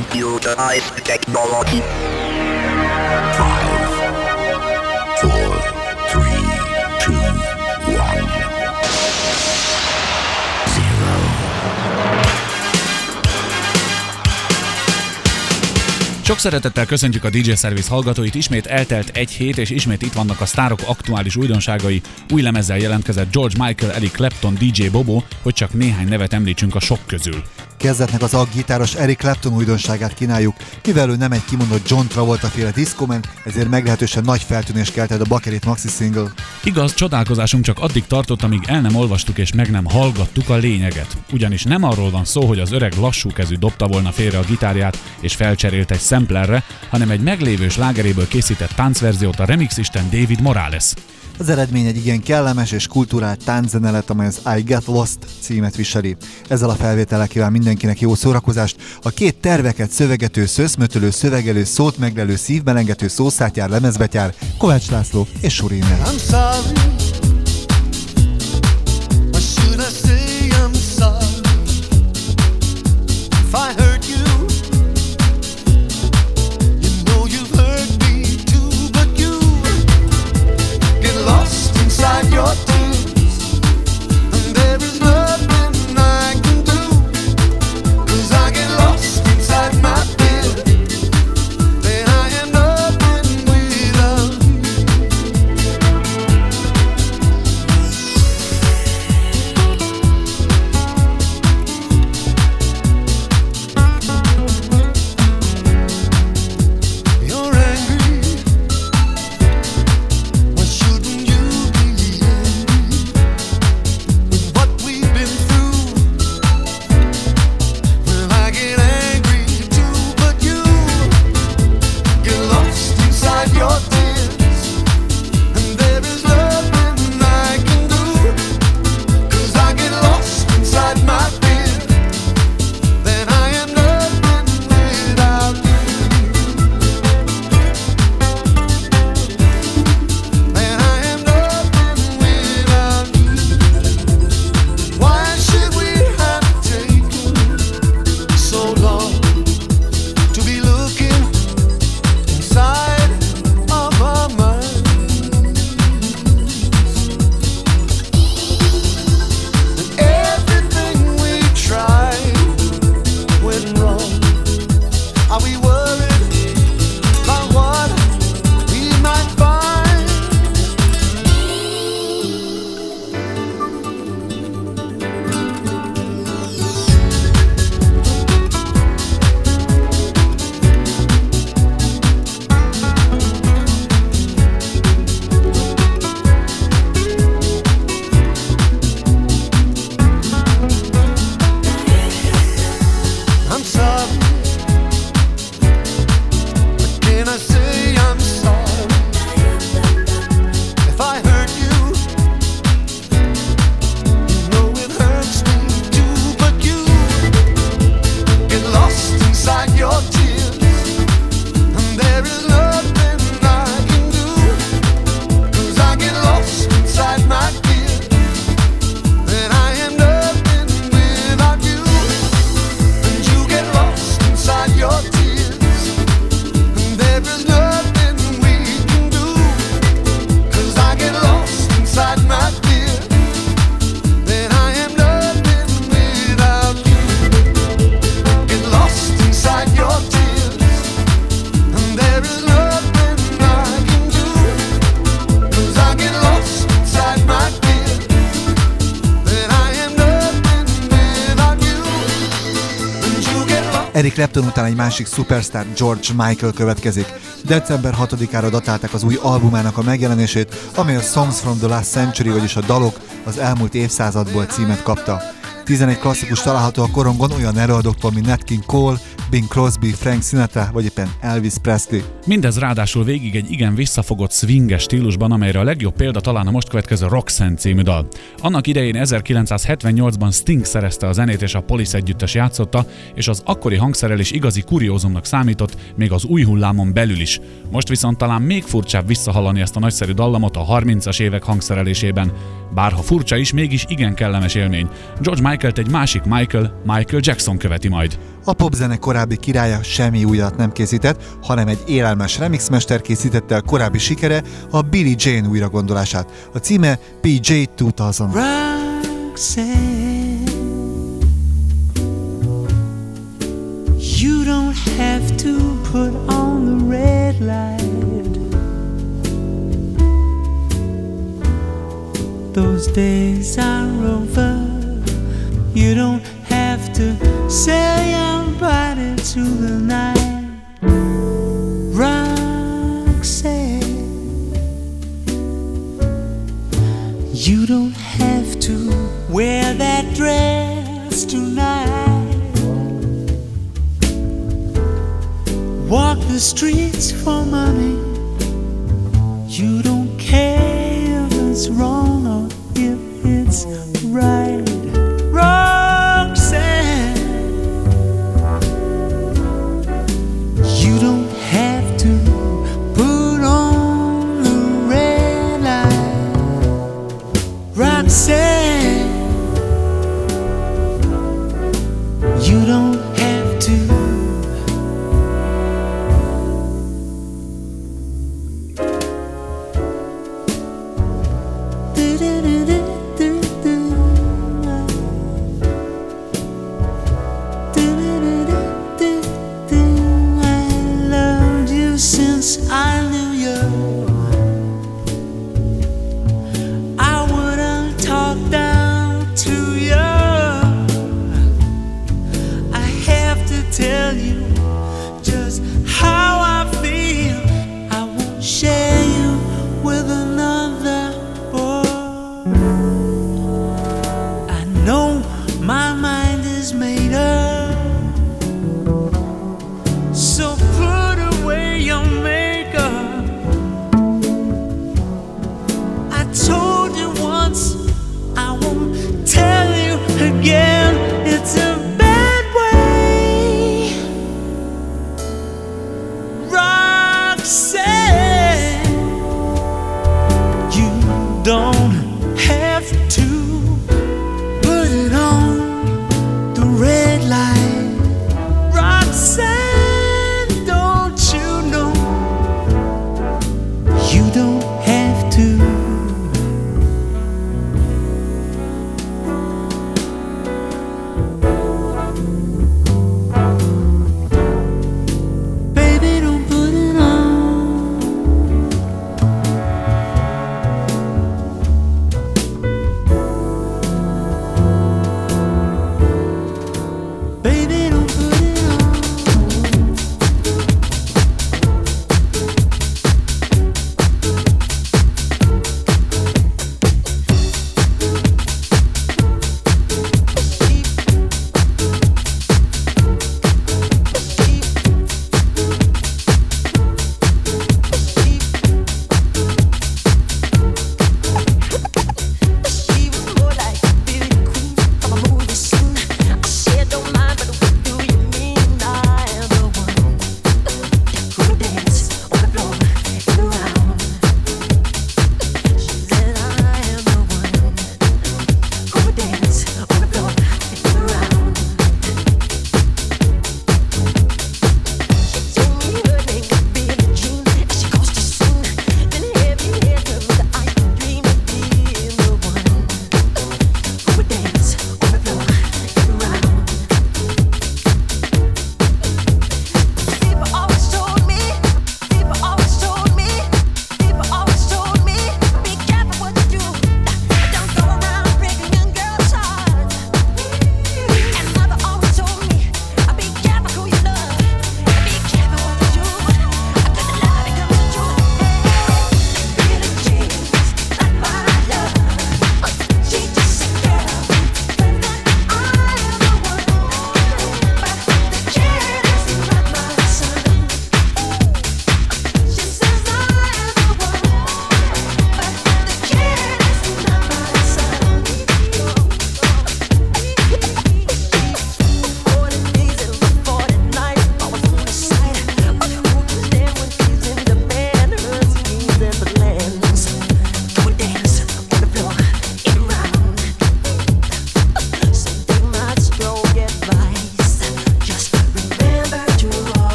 computerized technology. Five, four, three, two, one, zero. Sok szeretettel köszöntjük a DJ Service hallgatóit, ismét eltelt egy hét, és ismét itt vannak a sztárok aktuális újdonságai. Új lemezzel jelentkezett George Michael, Eric Clapton, DJ Bobo, hogy csak néhány nevet említsünk a sok közül. Kezdetnek az aggitáros Eric Clapton újdonságát kínáljuk, mivel ő nem egy kimondott John Travolta féle diszkomen, ezért meglehetősen nagy feltűnés keltett a Bakerit maxi single. Igaz, csodálkozásunk csak addig tartott, amíg el nem olvastuk és meg nem hallgattuk a lényeget. Ugyanis nem arról van szó, hogy az öreg lassú kezű dobta volna félre a gitárját és felcserélt egy szemplerre, hanem egy meglévő slágeréből készített táncverziót a remixisten David Morales. Az eredmény egy igen kellemes és kulturált tánczene lett, amely az I Get Lost címet viseli. Ezzel a felvétellel kíván mindenkinek jó szórakozást. A két terveket szövegető, szöszmötölő, szövegelő, szót meglelő, szívbelengető szószátjár, lemezbetyár, Kovács László és Surinnel. I'm sorry. Másik superstar George Michael következik. December 6-ára datálták az új albumának a megjelenését, amely a Songs from the Last Century, vagyis a dalok az elmúlt évszázadból címet kapta. 11 klasszikus található a korongon olyan előadóktól, mint Nat King Cole, Bing Crosby, Frank Sinatra vagy éppen Elvis Presley. Mindez ráadásul végig egy igen visszafogott swinges stílusban, amelyre a legjobb példa talán a most következő Roxanne című dal. Annak idején 1978-ban Sting szerezte a zenét és a Police együttes játszotta, és az akkori hangszerelés igazi kuriózumnak számított, még az új hullámon belül is. Most viszont talán még furcsább visszahallani ezt a nagyszerű dallamot a 30-as évek hangszerelésében. Bárha furcsa is, mégis igen kellemes élmény. George Michael-t egy másik Michael, Michael Jackson követi majd. A popzene korábbi korábbi királya semmi újat nem készített, hanem egy élelmes remixmester készítette a korábbi sikere, a Billie Jane újragondolását. A címe PJ 2000. Roxanne, you don't have to put on the red light. Those days are over. You don't to your body to the night. Roxanne, you don't have to wear that dress tonight. Walk the streets for money. You don't care if it's wrong or if it's right.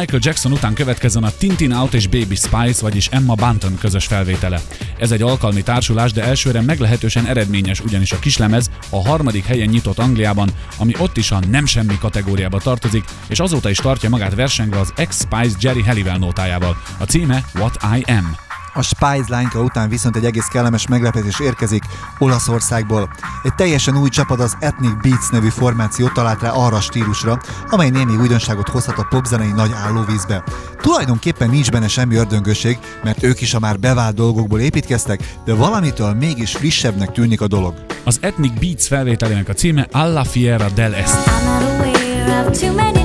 Michael Jackson után következzen a Tintin Out és Baby Spice, vagyis Emma Bunton közös felvétele. Ez egy alkalmi társulás, de elsőre meglehetősen eredményes, ugyanis a kislemez a harmadik helyen nyitott Angliában, ami ott is a nem semmi kategóriába tartozik, és azóta is tartja magát versengve az X-Spice Jerry Halliwell nótájával. A címe What I Am. A Spice lányka után viszont egy egész kellemes meglepetés érkezik Olaszországból. Egy teljesen új csapat az Ethnic Beats nevű formáció talált rá arra a stílusra, amely némi újdonságot hozhat a popzenei nagy állóvízbe. Tulajdonképpen nincs benne semmi ördöngösség, mert ők is a már bevált dolgokból építkeztek, de valamitől mégis frissebbnek tűnik a dolog. Az Ethnic Beats felvételének a címe Alla Fiera del Est. I'm not aware of too many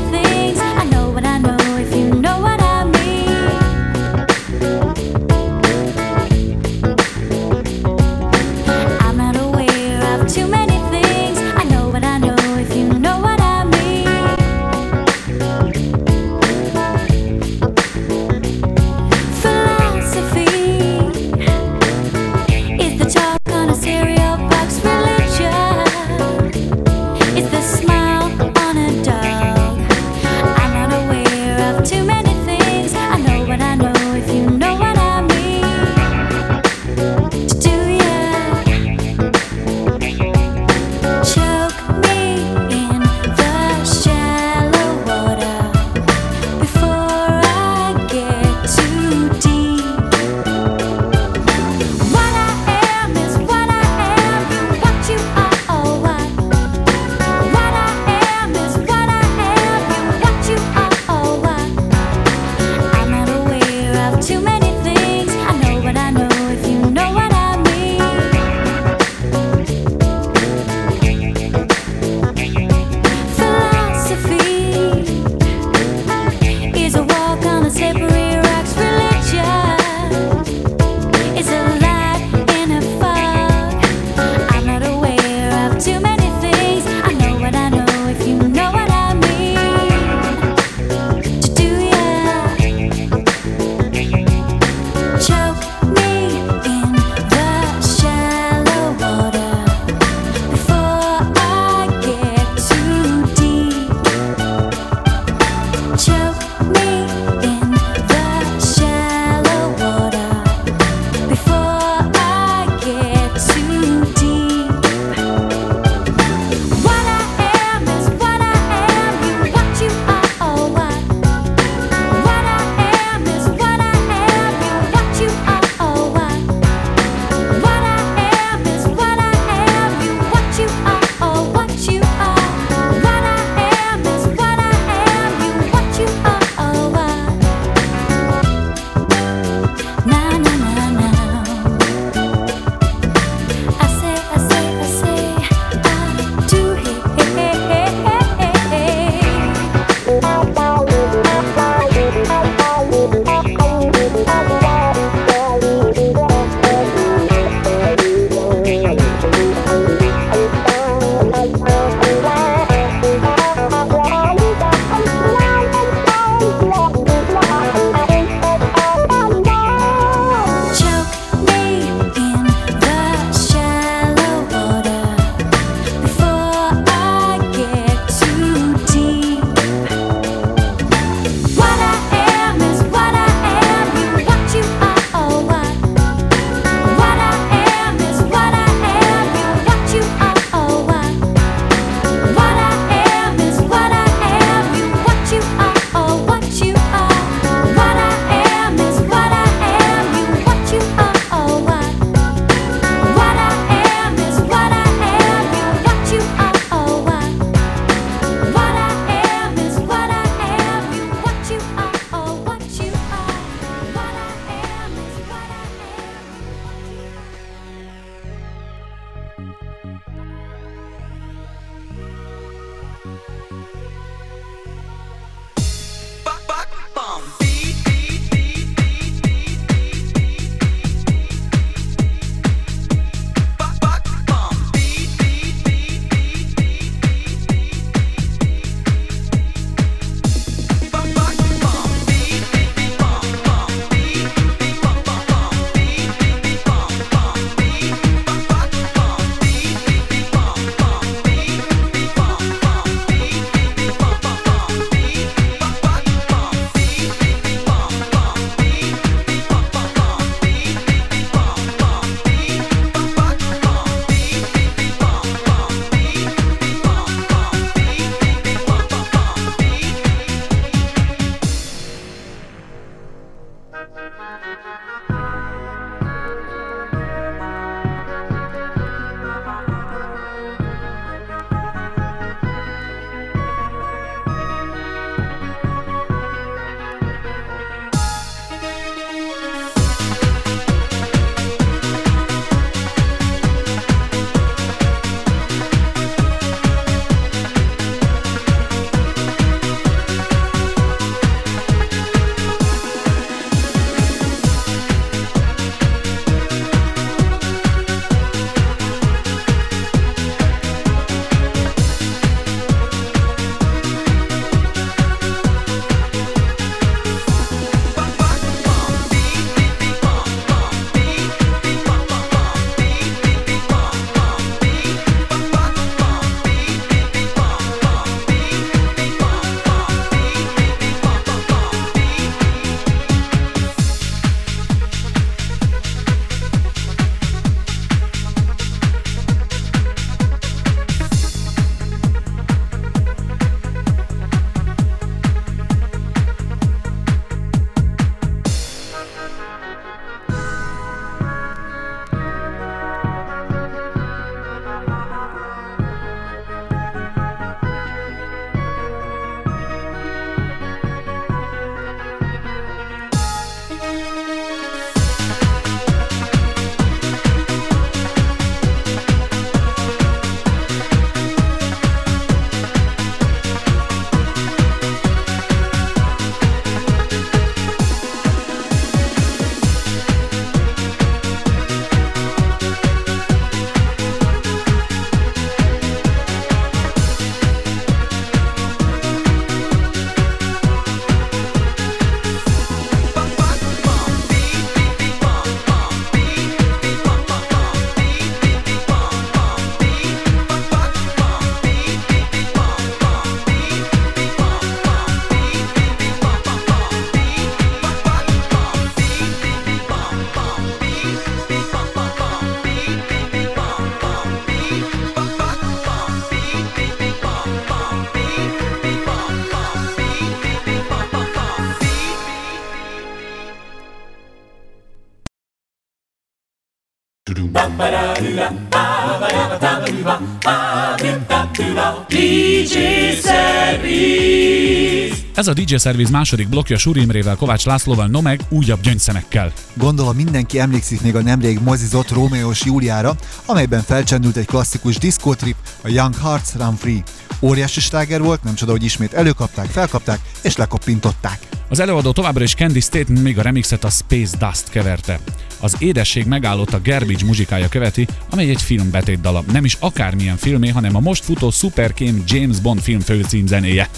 Ez a DJ Service második blokja Suri Imrével, Kovács Lászlóval, Nomeg újabb gyöngyszemekkel. Gondolom mindenki emlékszik még a nemrég mozizott Rómeós Júliára, amelyben felcsendült egy klasszikus diszkótrip, a Young Hearts Run Free. Óriási sláger volt, nem csoda, hogy ismét előkapták, felkapták és lekoppintották. Az előadó továbbra is Candy State, még a remixet a Space Dust keverte. Az édesség megállott a Garbage muzsikája követi, amely egy filmbetét dala. Nem is akármilyen filmé, hanem a most futó Superkém James Bond film főcímzenéje.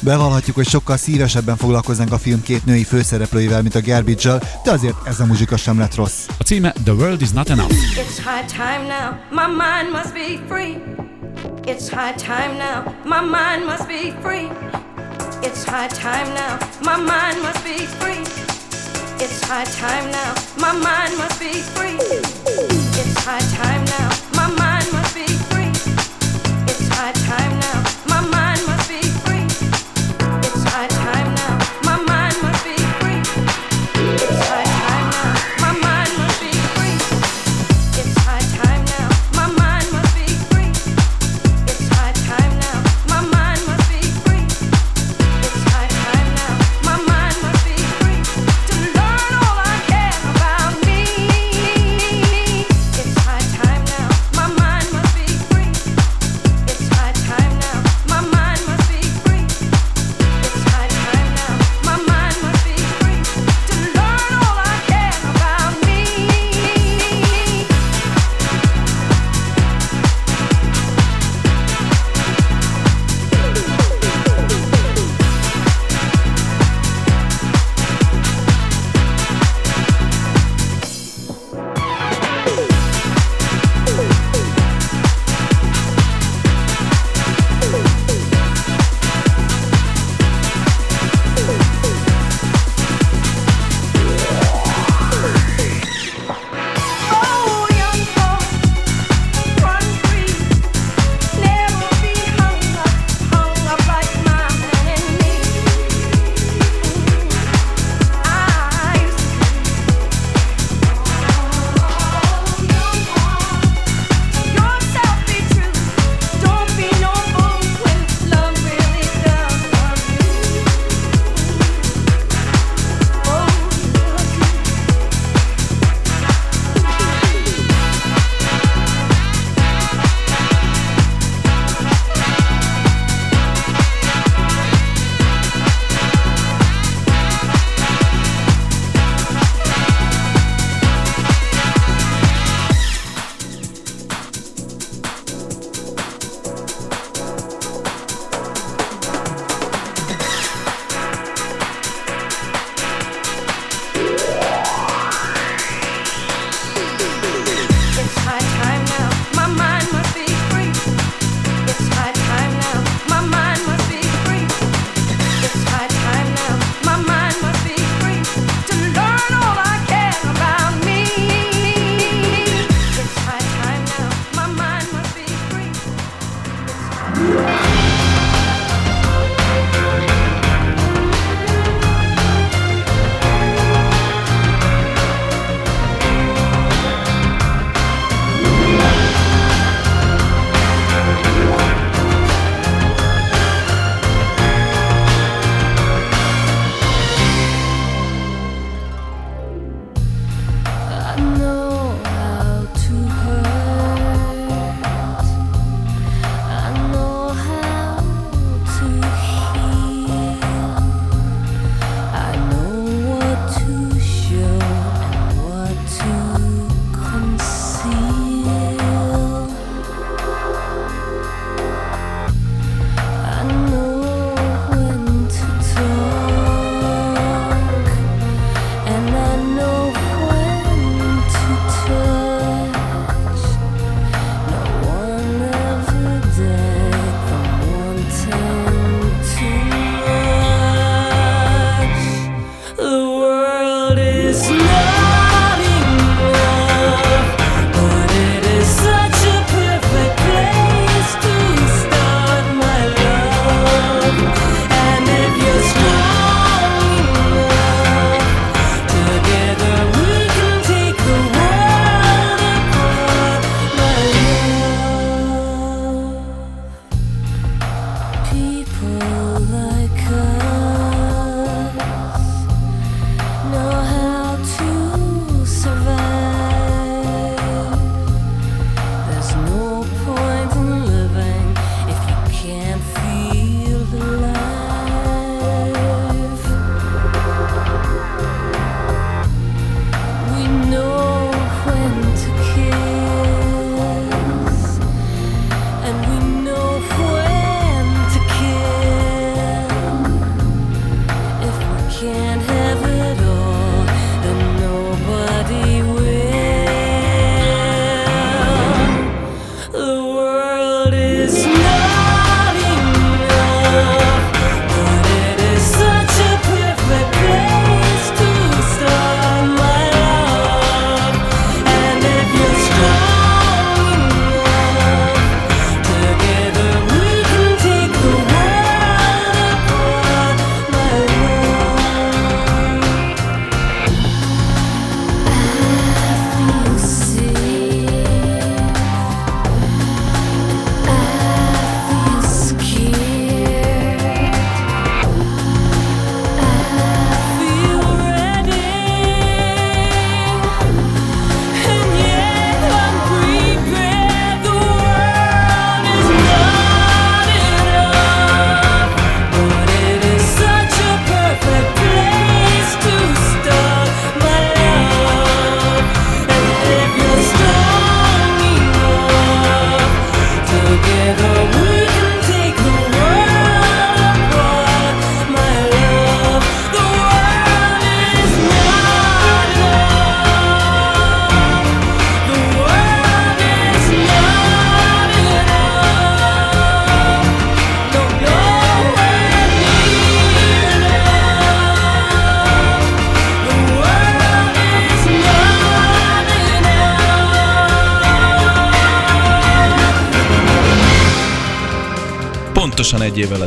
Bevallhatjuk, hogy sokkal szívesebben foglalkoznánk a film két női főszereplőivel, mint a garbage de azért ez a muzsika sem lett rossz. A címe The World is Not Enough. It's high time now, my mind must be free. It's high time now, my mind must be free. It's high time now, my mind must be free. It's high time now, my mind must be free. It's high time now, my mind must be free. It's high time now,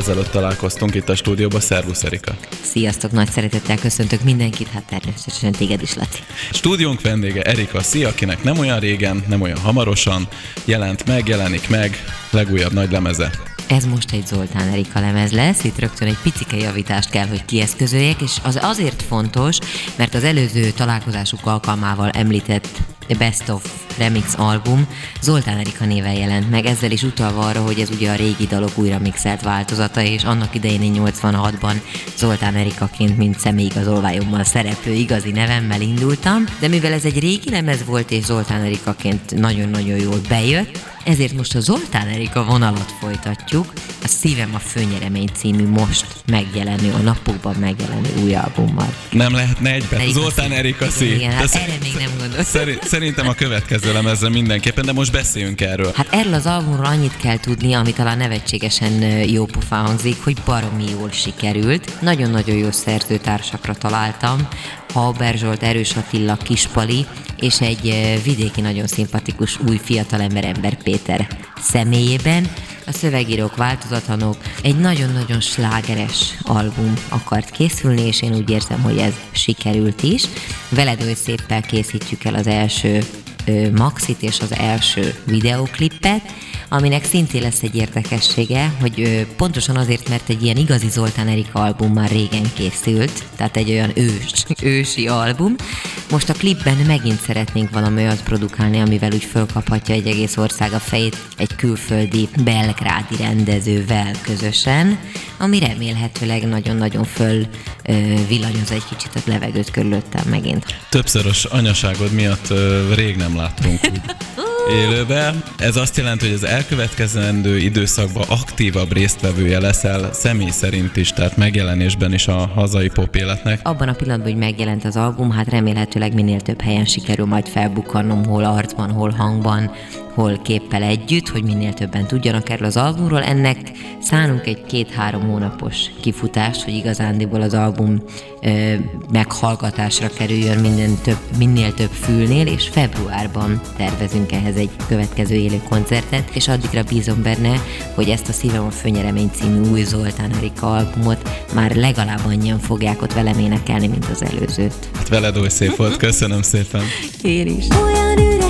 ezelőtt találkoztunk itt a stúdióban. Szervusz Erika! Sziasztok, nagy szeretettel köszöntök mindenkit, hát természetesen téged is, Laci. Stúdiónk vendége Erika Szia, akinek nem olyan régen, nem olyan hamarosan jelent meg, jelenik meg legújabb nagy lemeze. Ez most egy Zoltán Erika lemez lesz, itt rögtön egy picike javítást kell, hogy kieszközöljek, és az azért fontos, mert az előző találkozásuk alkalmával említett Best of Remix album. Zoltán Erika néven jelent meg, ezzel is utalva arra, hogy ez ugye a régi dalok újra mixelt változata, és annak idején én 86-ban Zoltán Erikaként, mint személyigazolványommal szereplő igazi nevemmel indultam, de mivel ez egy régi lemez volt, és Zoltán Erikaként nagyon-nagyon jól bejött, ezért most a Zoltán Erika vonalat folytatjuk, a Szívem a Főnyeremény című most megjelenő, a napokban megjelenő új albummal. Nem lehetne egyben? Erika Zoltán Szí. Erika Szí. Igen, hát De erre még nem gondoltam. Szeri- szerintem a következő lemezre mindenképpen, de most beszéljünk erről. Hát erről az albumról annyit kell tudni, ami talán nevetségesen jó pofa hangzik, hogy baromi jól sikerült. Nagyon-nagyon jó szerzőtársakra találtam. Hauber Zsolt, Erős Attila, Kispali, és egy ö, vidéki nagyon szimpatikus új fiatalember ember Péter személyében. A szövegírók változatlanok, egy nagyon-nagyon slágeres album akart készülni, és én úgy érzem, hogy ez sikerült is. Veled oly széppel készítjük el az első maxit és az első videóklippet, aminek szintén lesz egy érdekessége, hogy pontosan azért, mert egy ilyen igazi Zoltán Erika album már régen készült, tehát egy olyan ős, ősi album. Most a klipben megint szeretnénk valami olyat produkálni, amivel úgy fölkaphatja egy egész ország a fejét egy külföldi belgrádi rendezővel közösen, ami remélhetőleg nagyon-nagyon föl ö, villanyoz egy kicsit a levegőt körülöttem megint. Többszörös anyaságod miatt ö, rég nem láttunk úgy élőben. Ez azt jelenti, hogy az elkövetkezendő időszakban aktívabb résztvevője leszel személy szerint is, tehát megjelenésben is a hazai pop életnek. Abban a pillanatban, hogy megjelent az album, hát remélhetőleg minél több helyen sikerül majd felbukkannom, hol arcban, hol hangban, hol képpel együtt, hogy minél többen tudjanak erről az albumról. Ennek szánunk egy két-három hónapos kifutást, hogy igazándiból az album meghallgatásra kerüljön minden több, minél több fülnél, és februárban tervezünk ehhez egy következő élő koncertet, és addigra bízom benne, hogy ezt a Szívem a Főnyeremény című új Zoltán Erika albumot már legalább annyian fogják ott velem énekelni, mint az előzőt. Hát veled oly szép volt, köszönöm szépen. Én is. Olyan üres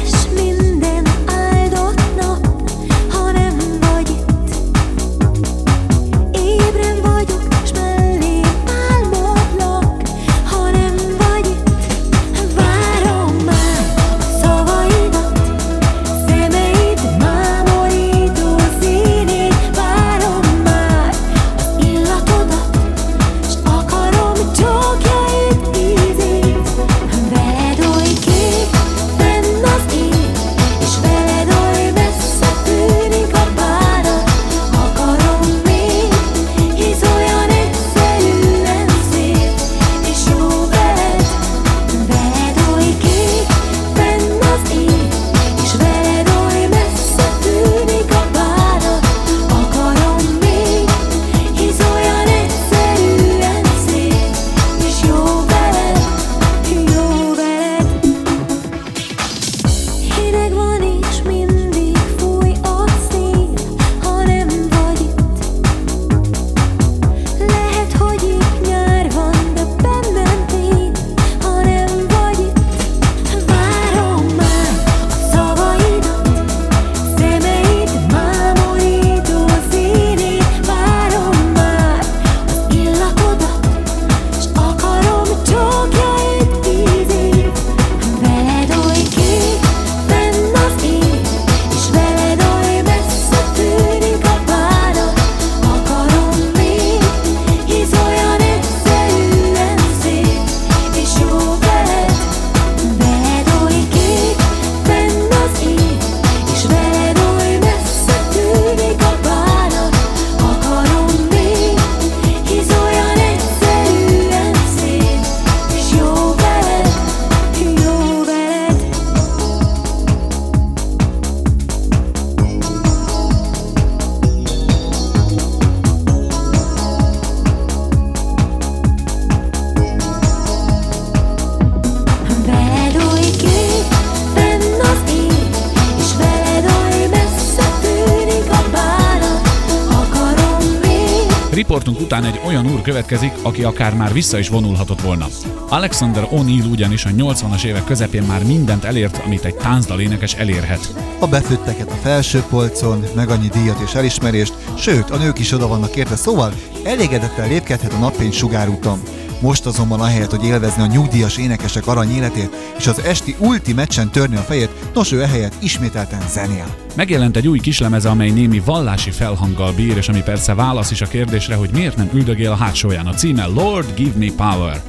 következik, aki akár már vissza is vonulhatott volna. Alexander O'Neill ugyanis a 80-as évek közepén már mindent elért, amit egy táncdal énekes elérhet. A befőtteket a felső polcon, meg annyi díjat és elismerést, sőt, a nők is oda vannak érte, szóval elégedettel lépkedhet a napfény sugárúton. Most azonban ahelyett, hogy élvezni a nyugdíjas énekesek arany életét, és az esti ulti meccsen törni a fejét, nos ő ehelyett ismételten zenél. Megjelent egy új kislemeze, amely némi vallási felhanggal bír, és ami persze válasz is a kérdésre, hogy miért nem üldögél a hátsóján. A címe Lord Give Me Power.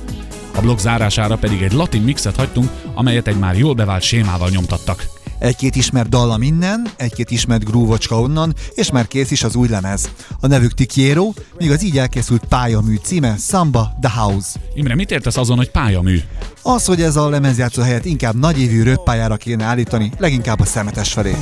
A blog zárására pedig egy latin mixet hagytunk, amelyet egy már jól bevált sémával nyomtattak. Egy-két ismert dallam innen, egy-két ismert grúvocska onnan, és már kész is az új lemez. A nevük Tikiero, míg az így elkészült pályamű címe Samba The House. Imre, mit értesz azon, hogy pályamű? Az, hogy ez a lemezjátszó helyet inkább nagyévű röppályára kéne állítani, leginkább a szemetes felé.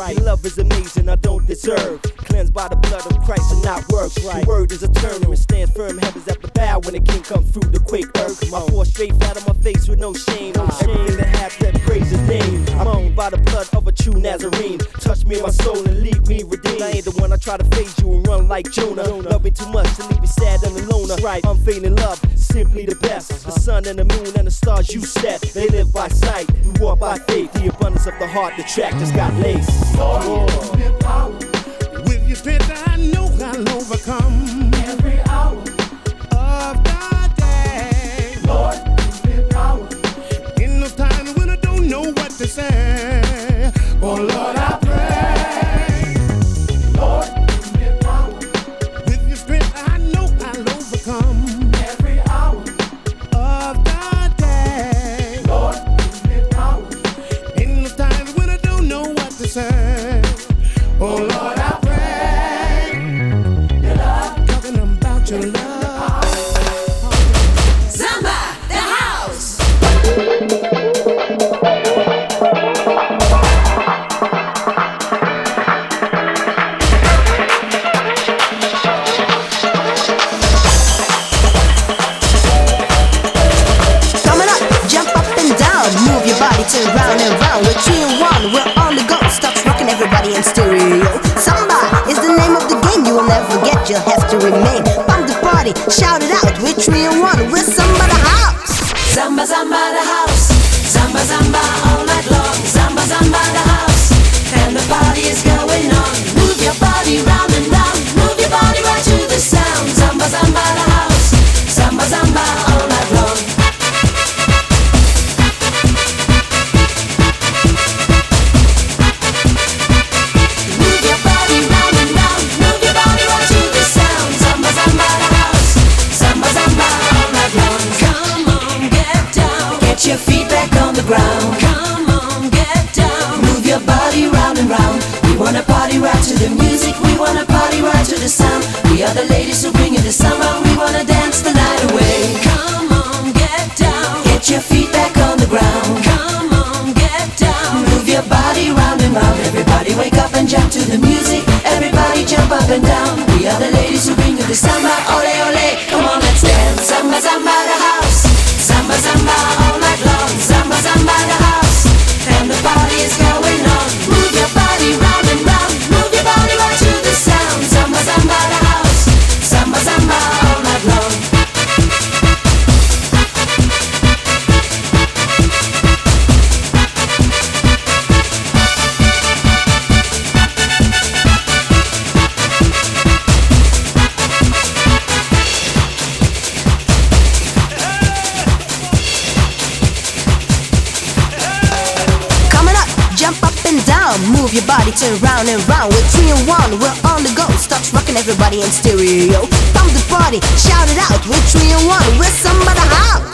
Right. Love is amazing, I don't deserve. Cleansed by the blood of Christ and not works. Right. Your word is eternal, and stands firm, heavens at the bow when the king comes through the quake earth. My four straight flat on my face with no shame. No Everything that has that praise his name. I'm owned by the blood of a true Nazarene. Touch me in my soul and leave me redeemed. I ain't the one I try to fade you and run like Jonah. Love me too much to leave me sad and alone. Right. I'm fading love, simply the best. The sun and the moon and the stars you set. They live by sight, we walk by faith. The abundance of the heart, the track just got laced. Lord, Strength, I know I'll overcome every hour of the day. Lord, give me power. In those times when I don't know what to say. Oh Lord, I never forget, you'll have to remain. Pump the party, shout it out. We're three and one, we're Samba the house. Samba, samba, the house. Samba, samba, all night long. Samba, samba, the house. Get your feet back on the ground. Come on, get down. Move your body round and round. We wanna party right to the music. We wanna party right to the sound. We are the ladies who bring you the summer. We wanna dance the night away. Come on, get down. Get your feet back on the ground. Come on, get down. Move your body round and round. Everybody wake up and jump to the music. Everybody jump up and down. We are the ladies who bring you the samba. Ole body, turn round and round. We're three and one, we're on the go. Starts rocking everybody in stereo. Pump the party, shout it out. We're three and one, we're somebody house.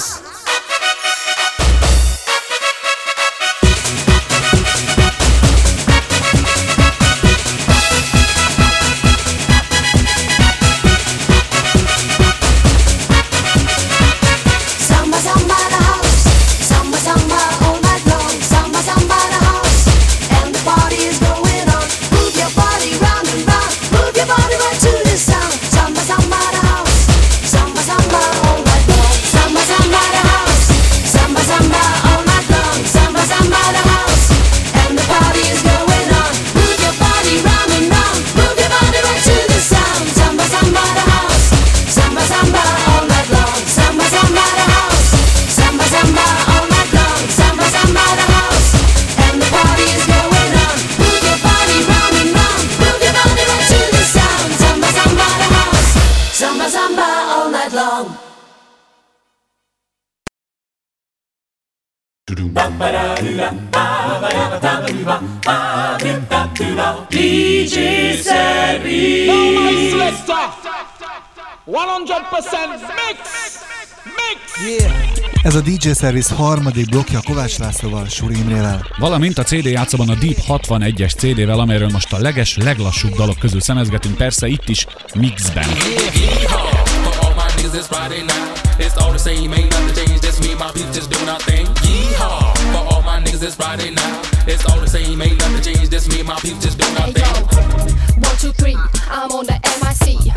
DJ Sebi. No, my sister. 100% mix. Mix. Yeah. Ez a DJ Service harmadik blokja Kovács Lászlóval, Suri Imrével. Valamint a CD játszóban a Deep 61-es CD-vel, amelyről most a leges, leglassúbb dalok közül szemezgetünk, persze itt is mixben. Niggas, it's all the same, ain't nothing changed. Just me and my people just doing our thing. Yeehaw. For all my niggas, it's Friday night. It's all the same, ain't nothing changed. Just me and my people just doing our thing. One, two, three, I'm on the MIC.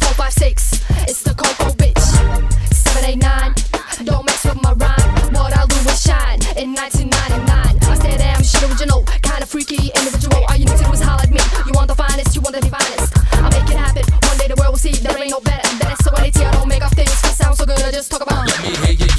Four, five, six, it's the Coco bitch. Seven, eight, nine, don't mess with my rhyme. What I'll do is shine in 1999. I say damn shit original, kinda freaky individual. All you need to do is holler at me. You want the finest, you want the finest. I'll make it happen. One day the world will see there ain't no better than this. So when I don't make up things that sound so good, I just talk about. Let me hear you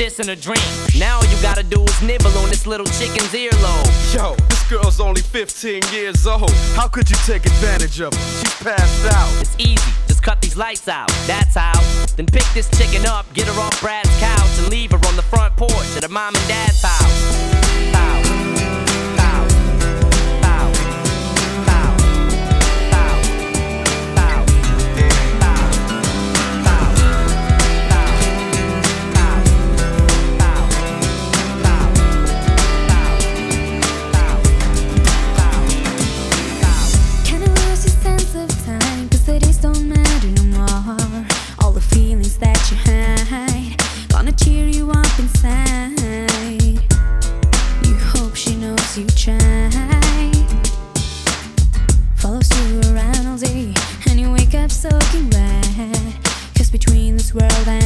this in a dream. Now all you gotta do is nibble on this little chicken's earlobe. Yo, this girl's only 15 years old. How could you take advantage of her? She passed out. It's easy. Just cut these lights out. That's how. Then pick this chicken up, get her off Brad's couch, and leave her on the front porch at her mom and dad's house. cheer you up inside. You hope she knows you tried. Follows you around all day, and you wake up soaking wet. Cause between this world and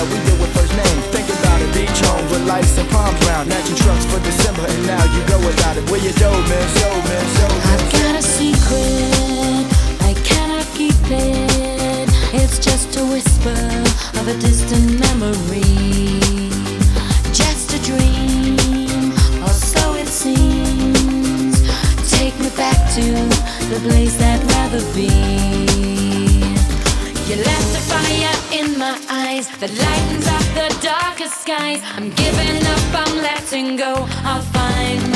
we deal with first name. Think about it, beach homes with lights and palms round. Matching trucks for December, and now you go without it. Where you go, man? So, man, so. I've got a secret, I cannot keep it. It's just a whisper of a distant memory. Just a dream, or so it seems. Take me back to the place I'd rather be. You left that lightens up the darkest skies. I'm giving up, I'm letting go. I'll find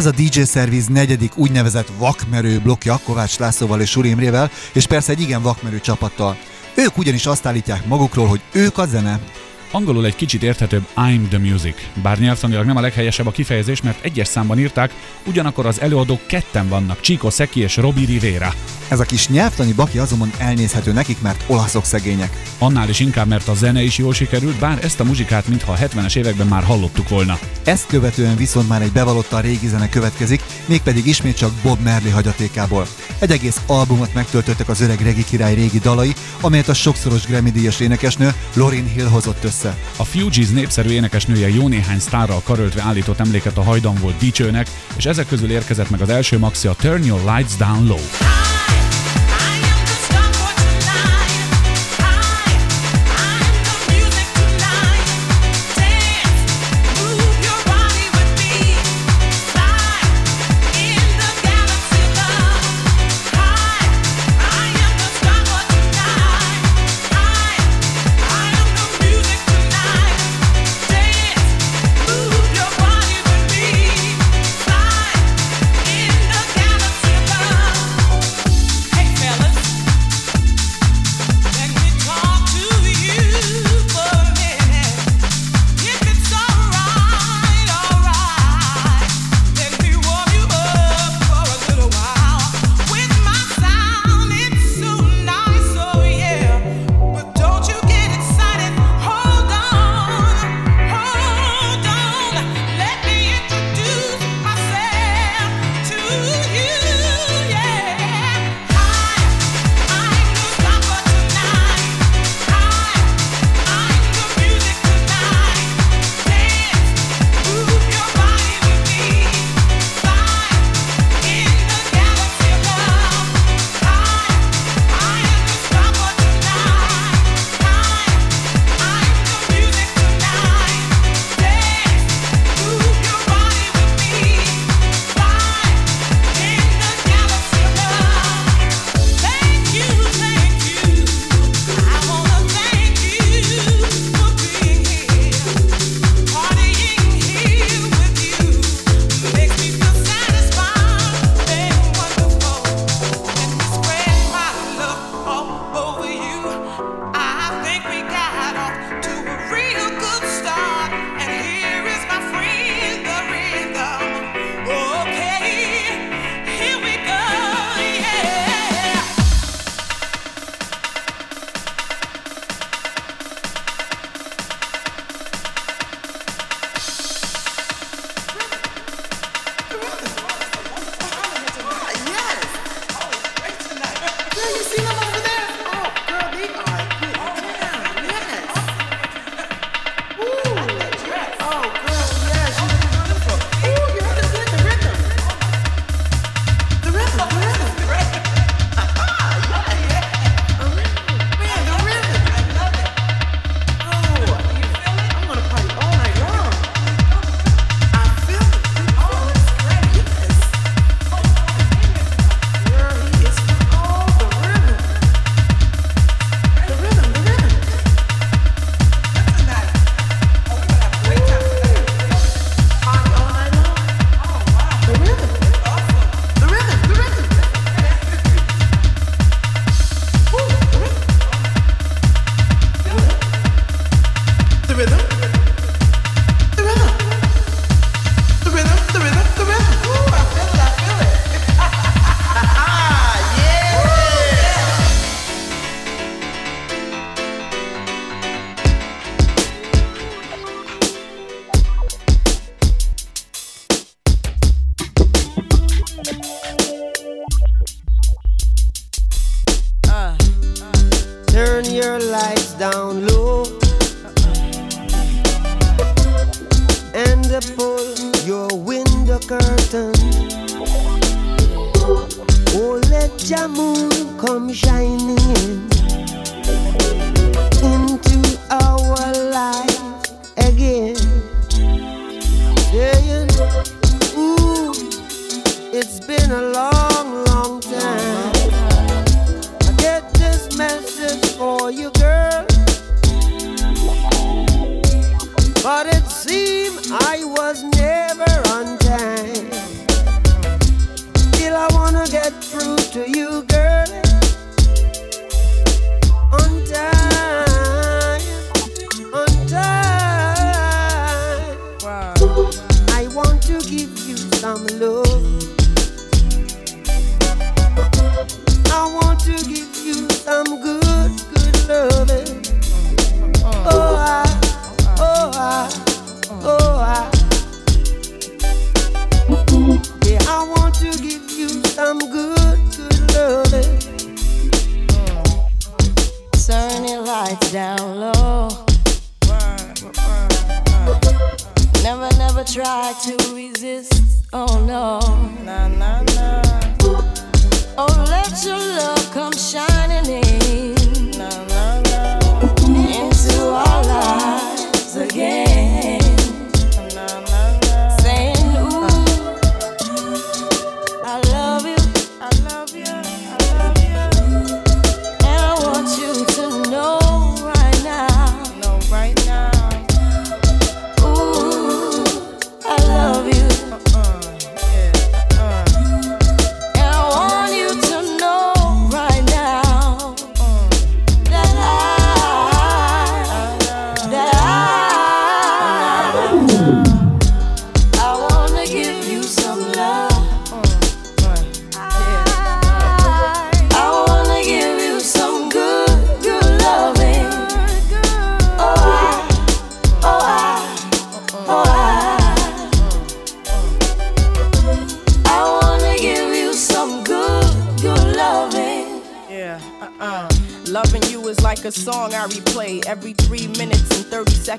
Ez a DJ Service negyedik úgynevezett vakmerő blokja Kovács Lászlóval és Suri és persze egy igen vakmerő csapattal. Ők ugyanis azt állítják magukról, hogy ők a zene. Angolul egy kicsit érthetőbb I'm the music. Bár nyelvtanilag nem a leghelyesebb a kifejezés, mert egyes számban írták, ugyanakkor az előadók ketten vannak, Chico Seki és Robbie Rivera. Ez a kis nyelvtani baki azonban elnézhető nekik, mert olaszok szegények. Annál is inkább, mert a zene is jól sikerült, bár ezt a muzsikát mintha a 70-es években már hallottuk volna. Ezt követően viszont már egy bevallottan régi zene következik, mégpedig ismét csak Bob Merli hagyatékából. Egy egész albumot megtöltöttek az öreg regi király régi dalai, amelyet a sokszoros Grammy díjas énekesnő Lauryn Hill hozott össze. A Fugees népszerű énekesnője jó néhány sztárral karöltve állított emléket a hajdan volt dicsőnek, és ezek közül érkezett meg az első maxi a Turn Your Lights Down Low.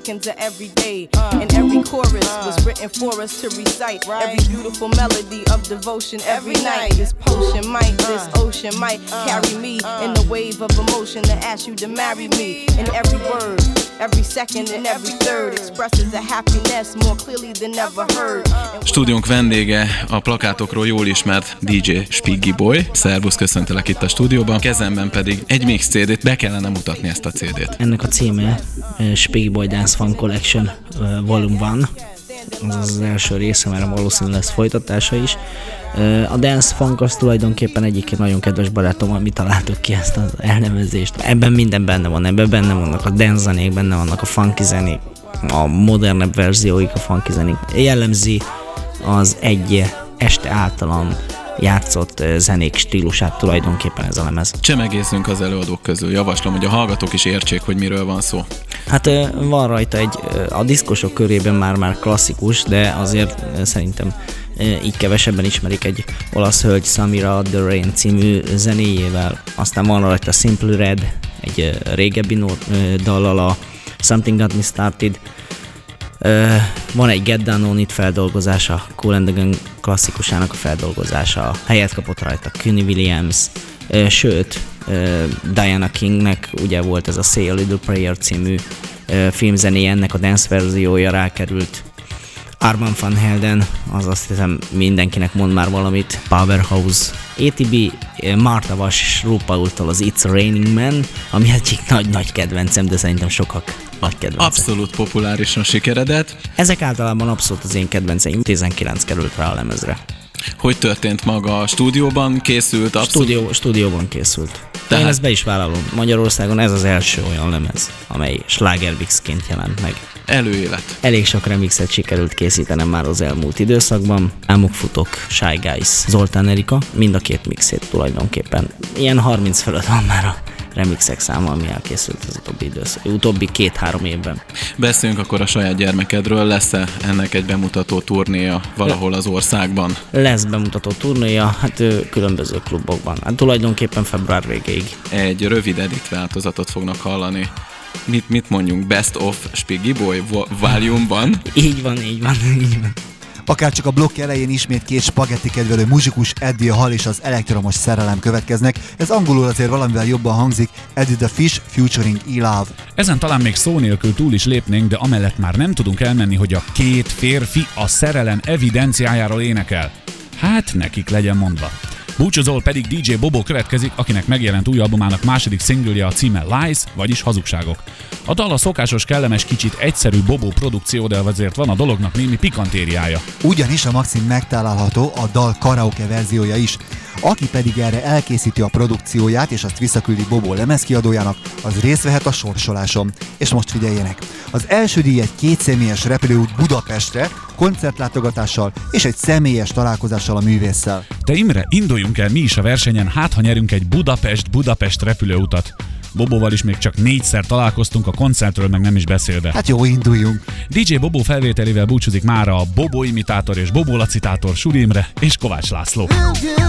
Seconds of every day. and every chorus was uh. written for us to recite. Every beautiful melody of devotion every, night. This potion might, this ocean might carry me in the wave of emotion to ask you to marry me. And every word, every second, and every third expresses a happiness more clearly than ever heard. Stúdiónk vendége a plakátokról jól ismert DJ Spiggy Boy. Szervusz, köszöntelek itt a stúdióban. Kezemben pedig egy mix CD-t, be kellene mutatni ezt a CD-t. Ennek a címe uh, Spiggy Boy Dance Fun Collection uh, Volume 1. Az az első része, mert valószínűleg lesz folytatása is. A Dance Funk az tulajdonképpen egyik nagyon kedves barátom, mi találtuk ki ezt az elnevezést. Ebben minden benne van, ebben benne vannak a dance zenék, benne vannak a funky zenék, a modernebb verzióik a funky zenék. Jellemzi az egy este általam játszott zenék stílusát tulajdonképpen ez a lemez. Csemegészünk az előadók közül. Javaslom, hogy a hallgatók is értsék, hogy miről van szó. Hát van rajta egy, a diszkosok körében már-már klasszikus, de azért szerintem így kevesebben ismerik egy olasz hölgy Samira The Rain című zenéjével. Aztán van rajta Simple Red, egy régebbi dallal a Something Got Me Started, van egy Get Down It feldolgozása, Cool and the Gang klasszikusának a feldolgozása, helyet kapott rajta Cuny Williams, sőt, Diana Kingnek ugye volt ez a Say a Little Prayer című filmzenéje, ennek a dance verziója rákerült. Arman van Helden, az azt hiszem mindenkinek mond már valamit, Powerhouse, ATB, eh, Marta Vas és Rupaultól az It's Raining Man, ami egyik nagy-nagy kedvencem, de szerintem sokak nagy kedvencem. Abszolút populárisan sikeredett. Ezek általában abszolút az én kedvenceim, 19 került rá a lemezre. Hogy történt maga a stúdióban? Készült abszolút? Stúdió, stúdióban készült. Tehát... Én ezt be is vállalom. Magyarországon ez az első olyan lemez, amely slágermixként jelent meg. Előélet. Elég sok remixet sikerült készítenem már az elmúlt időszakban. Ámok futok, Shy Guys, Zoltán Erika, mind a két mixét tulajdonképpen. Ilyen 30 fölött van már a remixek száma, ami elkészült az utóbbi, idősz, utóbbi két-három évben. Beszéljünk akkor a saját gyermekedről. Lesz-e ennek egy bemutató turnéja valahol az országban? Lesz bemutató turnéja, hát különböző klubokban. Hát tulajdonképpen február végéig. Egy rövid edit változatot fognak hallani. Mit, mit mondjunk? Best of Spiggy Boy vo- volume-ban? Így van, így van, így van. Akár csak a blokk elején ismét két spagetti kedvelő muzsikus, Eddie a Hal és az elektromos szerelem következnek. Ez angolul azért valamivel jobban hangzik, Eddie the Fish featuring E-Love. Ezen talán még szó nélkül túl is lépnénk, de amellett már nem tudunk elmenni, hogy a két férfi a szerelem evidenciájáról énekel. Hát nekik legyen mondva. Búcsúzol pedig DJ Bobo következik, akinek megjelent új albumának második szingülje a címe Lies, vagyis hazugságok. A dal a szokásos, kellemes, kicsit egyszerű Bobo produkció, de azért van a dolognak némi pikantériája. Ugyanis a Maxim megtalálható a dal karaoke verziója is. Aki pedig erre elkészíti a produkcióját és azt visszaküldi Bobo lemezkiadójának, az részt vehet a sorsoláson. És most figyeljenek! Az első díj egy kétszemélyes repülőút Budapestre, koncertlátogatással és egy személyes találkozással a művésszel. Te Imre, induljunk el mi is a versenyen, hát ha nyerünk egy Budapest-Budapest repülőutat. Bobóval is még csak négyszer találkoztunk, a koncertről meg nem is beszélve. Hát jó, induljunk! DJ Bobó felvételével búcsúzik mára a Bobó imitátor és Bobó lacitátor Suri Imre és Kovács László. Baby,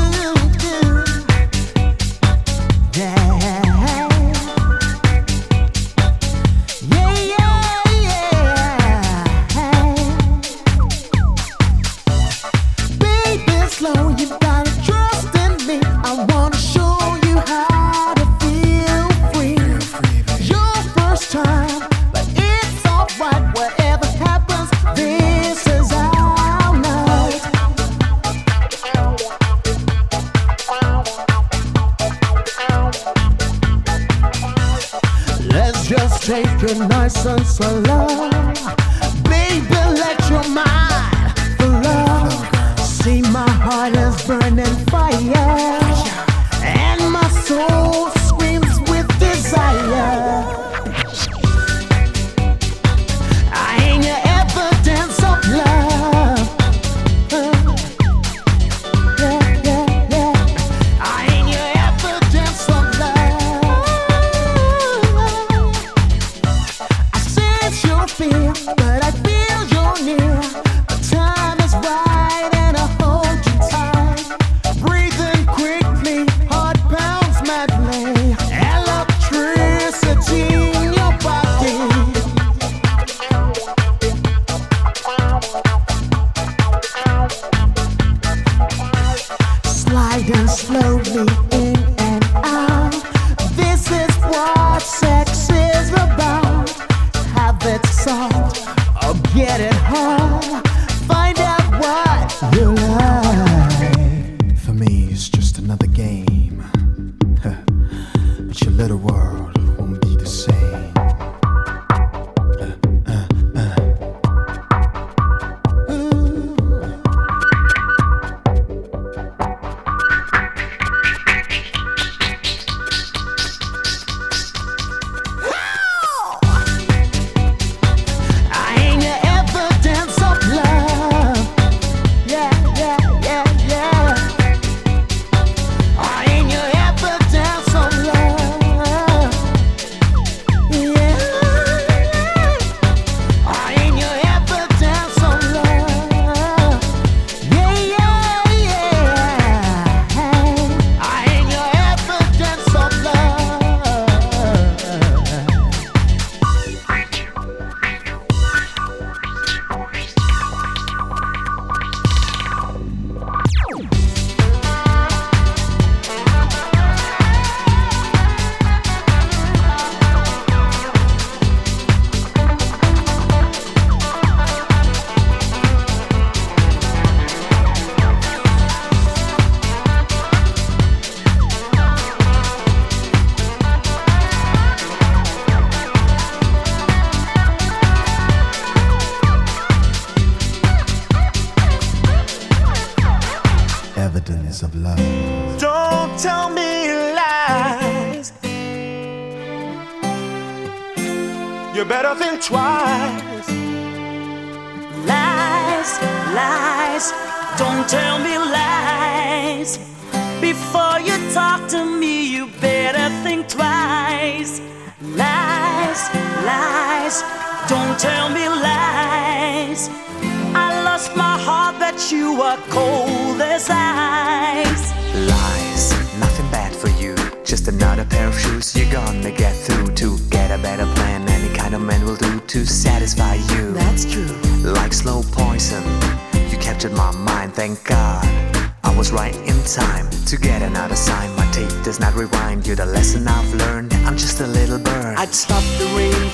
rewind you the lesson I've learned. I'm just a little bird. I'd stop the rain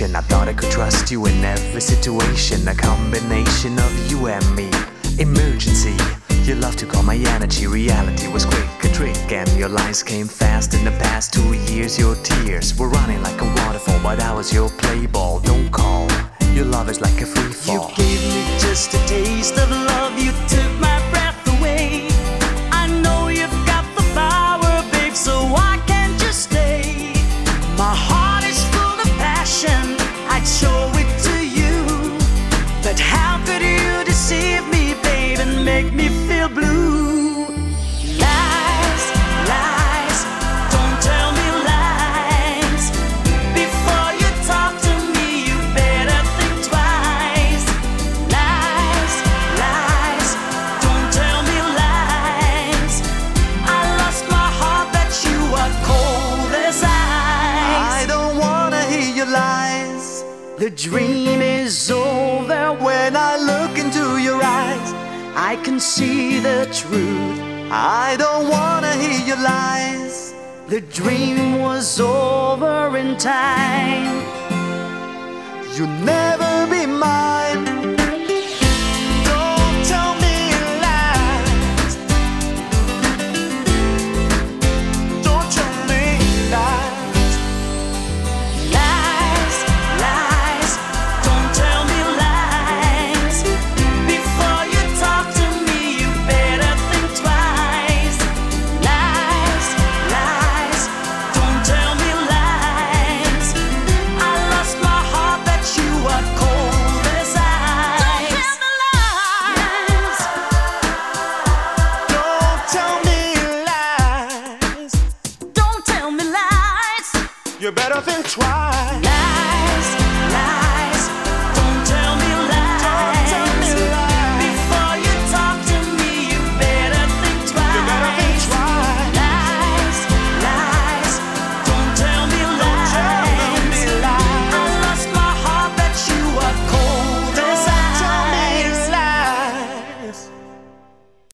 I thought I could trust you in every situation. A combination of you and me. Emergency. You love to call my energy. Reality was quick, a trick, and your lies came fast. In the past two years, your tears were running like a waterfall, but I was your play ball. Don't call. Your love is like a free fall. You gave me just a taste of love. You took my see the truth. I don't wanna hear your lies. The dream was over in time. You'll never be mine.